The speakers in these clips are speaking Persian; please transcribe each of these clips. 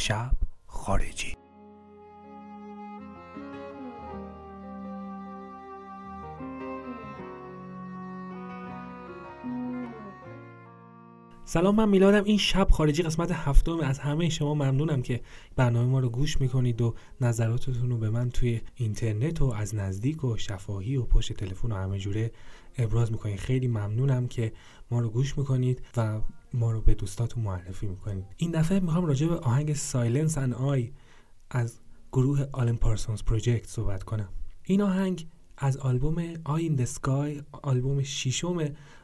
شب خارجی. سلام من میلادم. این شب خارجی قسمت هفتم. از همه شما ممنونم که برنامه ما رو گوش می‌کنید و نظراتتون رو به من توی اینترنت و از نزدیک و شفاهی و پشت تلفن و همه جوره ابراز می‌کنید. خیلی ممنونم که ما رو گوش می‌کنید و ما رو به دوستاتون معرفی می‌کنید. این دفعه می‌خوام راجع به آهنگ Silence and I از گروه Alan Parsons Project صحبت کنم. این آهنگ از آلبوم Eye in the Sky آلبوم ششم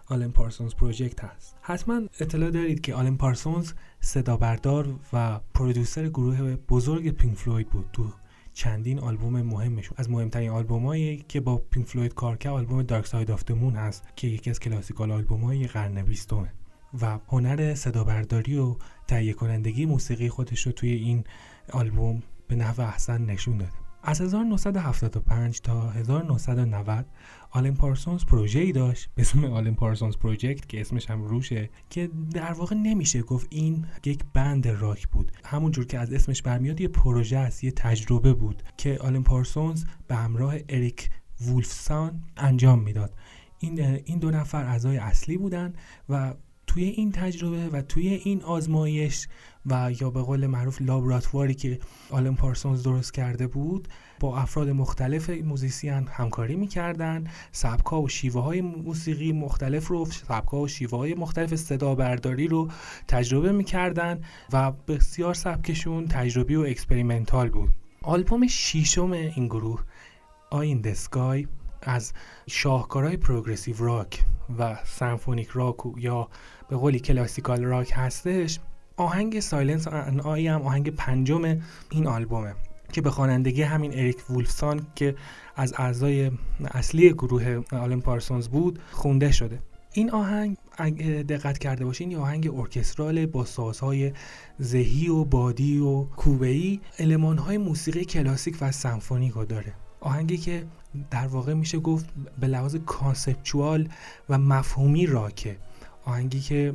Alan Parsons Project هست. حتما اطلاع دارید که آلن پارسونز صدا بردار و producer گروه بزرگ Pink Floyd بود تو چندین آلبوم مهمشون. از مهمترین آلبومایی که با Pink Floyd کار کرد آلبوم Dark Side of Moon هست که یکی از classical آلبومای قرن بیستمه. و هنر صدا برداری و تهیه کنندگی موسیقی خودش رو توی این آلبوم به نحو احسن نشون داده. از 1975 تا 1990 آلن پارسونز پروژه ای داشت به اسم آلن پارسونز پروژکت که اسمش هم روشه که در واقع نمیشه گفت این یک بند راک بود. همونجور که از اسمش برمیاد یه پروژه است یه تجربه بود که آلن پارسونز به همراه اریک وولفسان انجام می‌داد. این این دو نفر اعضای اصلی بودن و توی این تجربه و توی این آزمایش و یا به قول معروف لابراتواری که آلن پارسونز درست کرده بود با افراد مختلف موزیسین همکاری می‌کردن. سبکا و شیوه های موسیقی مختلف رو سبکا و شیوه های مختلف صدا برداری رو تجربه می‌کردن و بسیار سبکشون تجربی و experimental بود. آلبوم شیشم این گروه Eye in the Sky از شاهکارهای progressive rock. و symphonic rock یا به قولی classical rock هستش آهنگ Silence and I هم آهنگ پنجم این آلبومه که به خوانندگی همین اریک وولفسان که از اعضای اصلی گروه آلن پارسونز بود خونده شده. این آهنگ اگه دقت کرده باشین یه آهنگ orchestral با سازهای زهی و بادی و کوبه‌ای المانهای موسیقی کلاسیک و سمفونیک رو داره. آهنگی که در واقع میشه گفت به لحاظ conceptual و مفهومی راکه. آهنگی که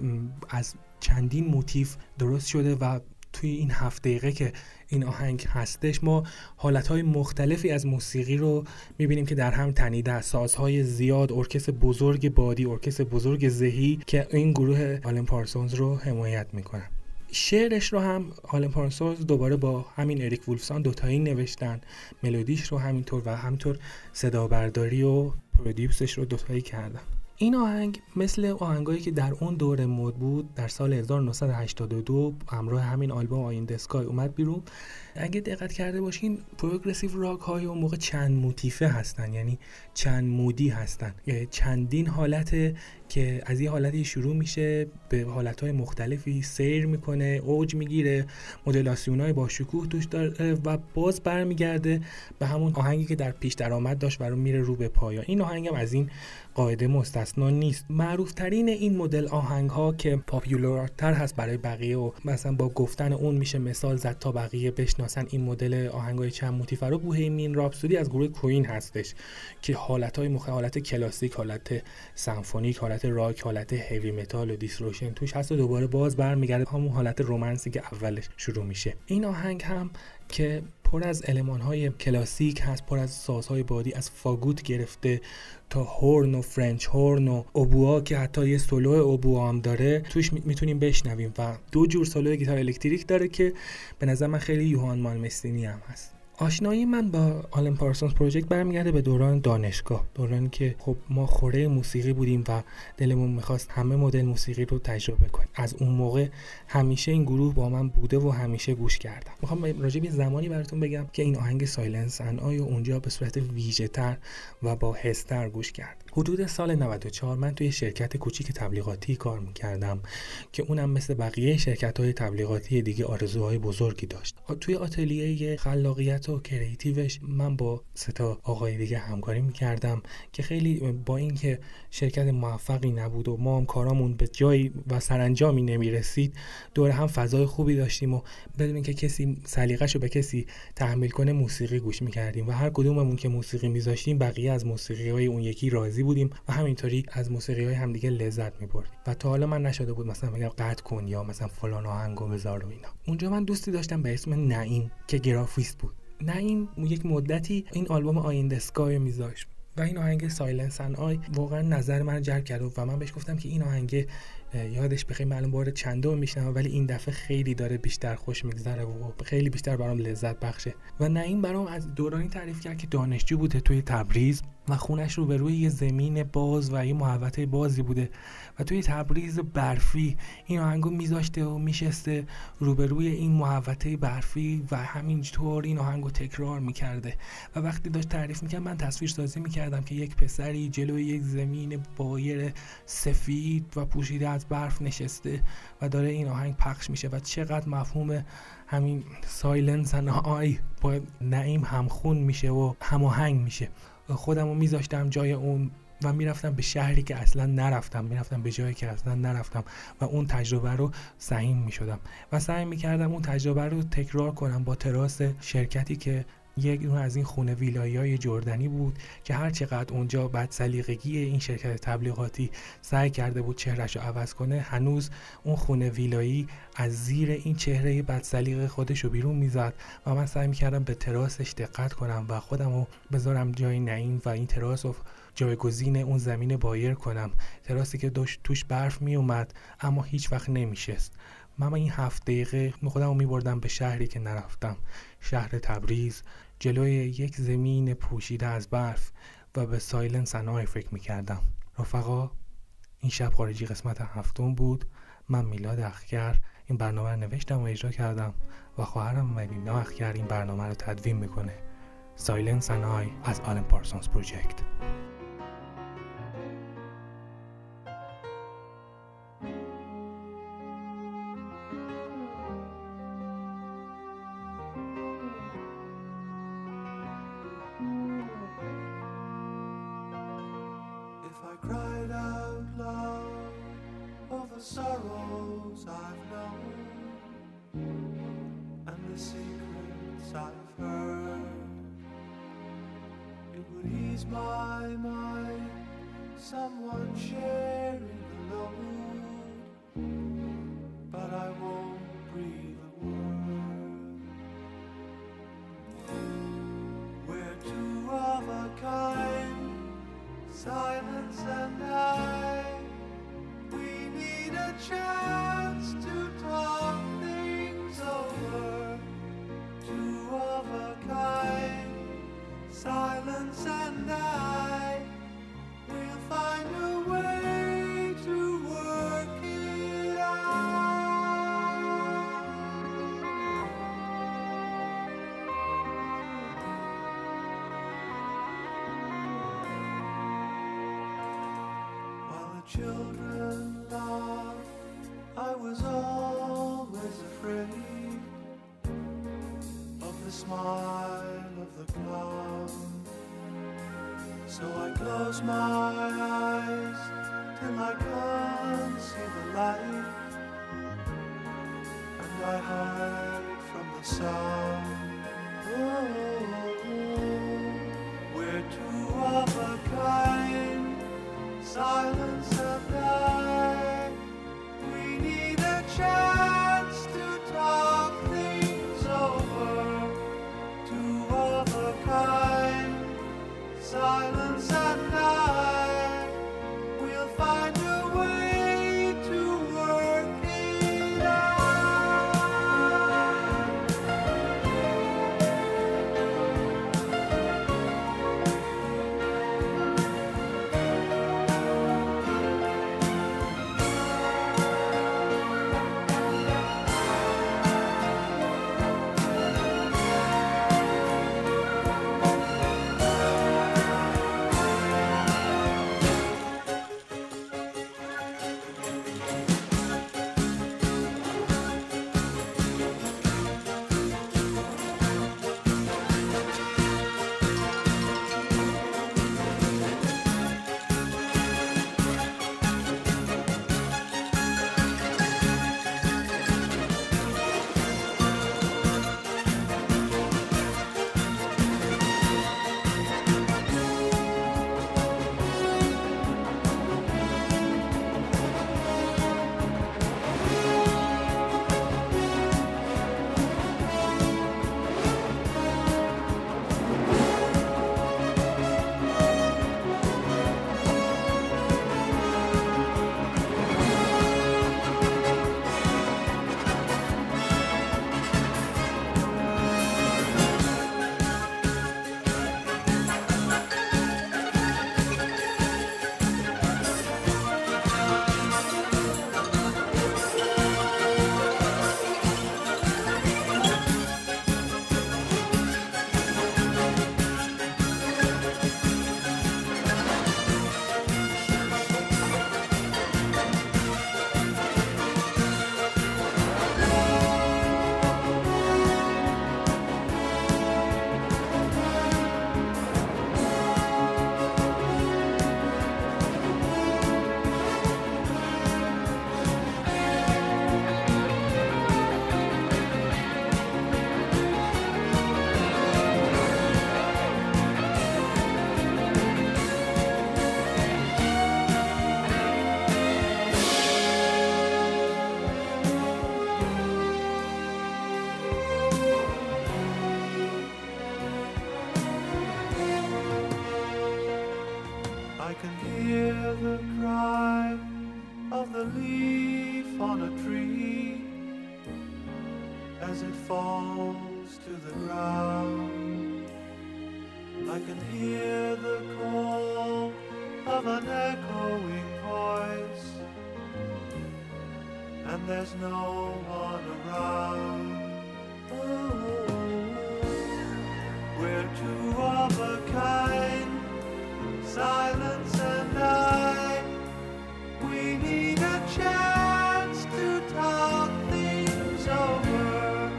از چندین موتیف درست شده و توی این هفت دقیقه که این آهنگ هستش ما حالتهای مختلفی از موسیقی رو می‌بینیم که در هم تنیده سازهای زیاد ارکستر بزرگ بادی ارکستر بزرگ زهی که این گروه آلن پارسونز رو حمایت می‌کنن شعرش رو هم آلن پارسونز دوباره با همین اریک وولفسان دوتایی نوشتن. ملودیش رو همینطور و همینطور صدا برداری و پرودیوسش رو دوتایی کردن. این آهنگ مثل آهنگایی که در اون دوره مد بود در سال 1982 همراه همین آلبوم آین دسکای اومد بیرون. اگه دقت کرده باشین پروگرسیو راک های اون موقع چند موتیفه هستن یعنی چند مودی هستن. یعنی چندین حالت که از یه حالتی شروع میشه به حالتهای مختلفی سیر می‌کنه اوج می‌گیره مدولاسیون های با شکوه توش داره و باز برمیگرده به همون آهنگی که در پیش درآمد داشت و رو میره رو به پایان. این آهنگ هم از این قاعده مستثنا نیست. معروف ترین این مدل آهنگ ها که popular تر هست برای بقیه و مثلا با گفتن اون میشه مثال زد تا بقیه بشناسن این مدل های چند موتیفه رو. Bohemian Rhapsody از گروه Queen هستش که حالت های حالت کلاسیک حالت سمفونیک حالت راک حالت heavy metal و distortion توش هست و دوباره باز برمیگرده همون حالت romance ی که اولش شروع میشه. این آهنگ هم که پر از المان های کلاسیک هست پر از سازهای بادی از فاگوت گرفته تا horn و French horn و اوبوا که حتی یه سولو اوبوا هم داره توش می‌تونیم بشنویم. و دو جور سولو گیتار الکتریک داره که به نظر من خیلی اینگوی مالمستینی هم هست. آشنایی من با Alan Parsons Project برمیگرده به دوران دانشگاه. دورانی که خب ما خوره موسیقی بودیم و دلمون می‌خواست همه مدل موسیقی رو تجربه کنیم. از اون موقع همیشه این گروه با من بوده و همیشه گوش کردم می‌خوام راجع به زمانی براتون بگم که این آهنگ Silence and I اونجا به صورت ویژه تر و با حس‌تر گوش کردم حدود سال 94 من توی شرکت کوچیک تبلیغاتی کار می‌کردم که اونم مثل بقیه شرکت های تبلیغاتی دیگه آرزوهای بزرگی داشت. توی آتلیه خلاقیت و creative ش من با سه آقای دیگه همکاری می‌کردم که خیلی با اینکه شرکت موفقی نبود و ما هم کارامون به جایی و سرانجامی نمی‌رسید دور هم فضای خوبی داشتیم و بدون اینکه کسی سلیقه‌شو به کسی تحمیل کنه موسیقی گوش می‌کردیم و هر کدوممون که موسیقی میذاشتیم بقیه از موسیقی های اون یکی راضی بودیم و همینطوری از موسیقی های همدیگه لذت میبردیم. و تا حالا من نشده بود مثلا بگم قطع کن یا مثلا فلان آهنگو بذار و اینا. اونجا من دوستی داشتم به اسم نعیم که گرافیست بود. نعیم یک مدتی این آلبوم آینده اسکای میذاشت. و این آهنگ Silence and I واقعا نظر من جلب کرد و من بهش گفتم که این آهنگ یادش بخیر معلوم بار چندم میشنم ولی این دفعه خیلی داره بیشتر خوش میگذره و خیلی بیشتر برام لذت بخشه. و نعیم برام از دورانی تعریف کرد که دانشجو بوده توی تبریز و خونش رو به روی یه زمین باز و یه محوطه بازی بوده و توی تبریز برفی این آهنگو میذاشته و می‌نشسته روبروی این محوطه برفی و همینطور این آهنگو تکرار می‌کرده. و وقتی داشت تعریف می‌کرد من تصویر سازی می‌کردم که یک پسری جلوی یک زمین بایر سفید و پوشیده برف نشسته و داره این آهنگ پخش میشه و چقدر مفهوم همین Silence and I با نعیم همخون میشه و هماهنگ میشه. خودم رو میذاشتم جای اون و می‌رفتم به شهری که اصلا نرفتم می‌رفتم به جایی که اصلا نرفتم و اون تجربه رو سهیم می‌شدم. و سعی می‌کردم اون تجربه رو تکرار کنم با تراس شرکتی که یک اون از این خونه ویلایی های جردنی بود که هر چقدر اونجا بعد سلیقگی این شرکت تبلیغاتی سعی کرده بود چهرش رو عوض کنه هنوز اون خونه ویلایی از زیر این چهره بد سلیقه خودش رو بیرون می‌زد و من سعی می‌کردم به تراسش دقت کنم و خودم رو بذارم جای نعیم و این تراس رو جایگزین اون زمین بایر کنم. تراسی که توش برف می اومد اما هیچ وقت نمیشست. من این هفت دقیقه خودم رو میبردم به شهری که نرفتم. شهر تبریز جلوی یک زمین پوشیده از برف و به Silence and I فکر می‌کردم. رفقا این شب خارجی قسمت هفتم بود. من میلاد اخگر این برنامه رو نوشتم و اجرا کردم و خواهرم ملینا اخگر این برنامه رو تدوین می‌کنه. Silence and I از Alan Parsons Project. the secrets I've heard. It would ease my mind, someone sharing the load, but I won't breathe a word. We're two of a kind, silence and I. We need a chance. Children laugh, I was always afraid of the smile of the clown. So I close my eyes till I can't see the light, and I hide from the sound. Of an echoing voice, and there's no one around. We're two of a kind, silence and I. We need a chance to talk things over.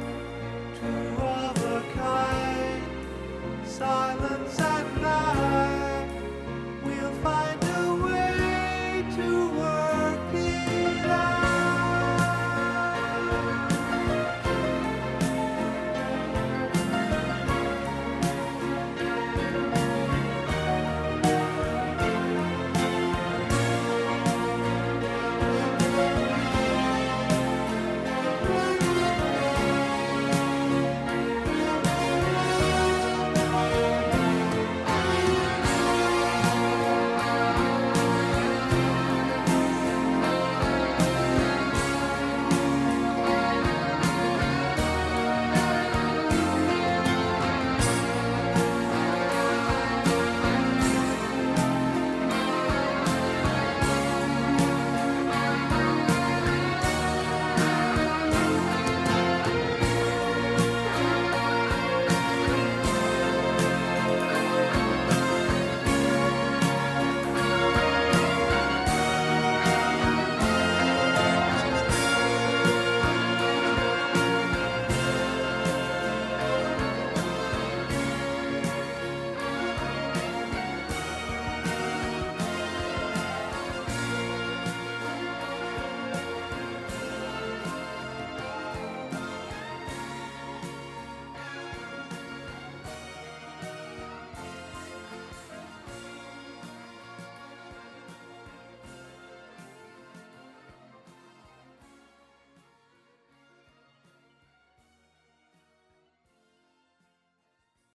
Two of a kind, silence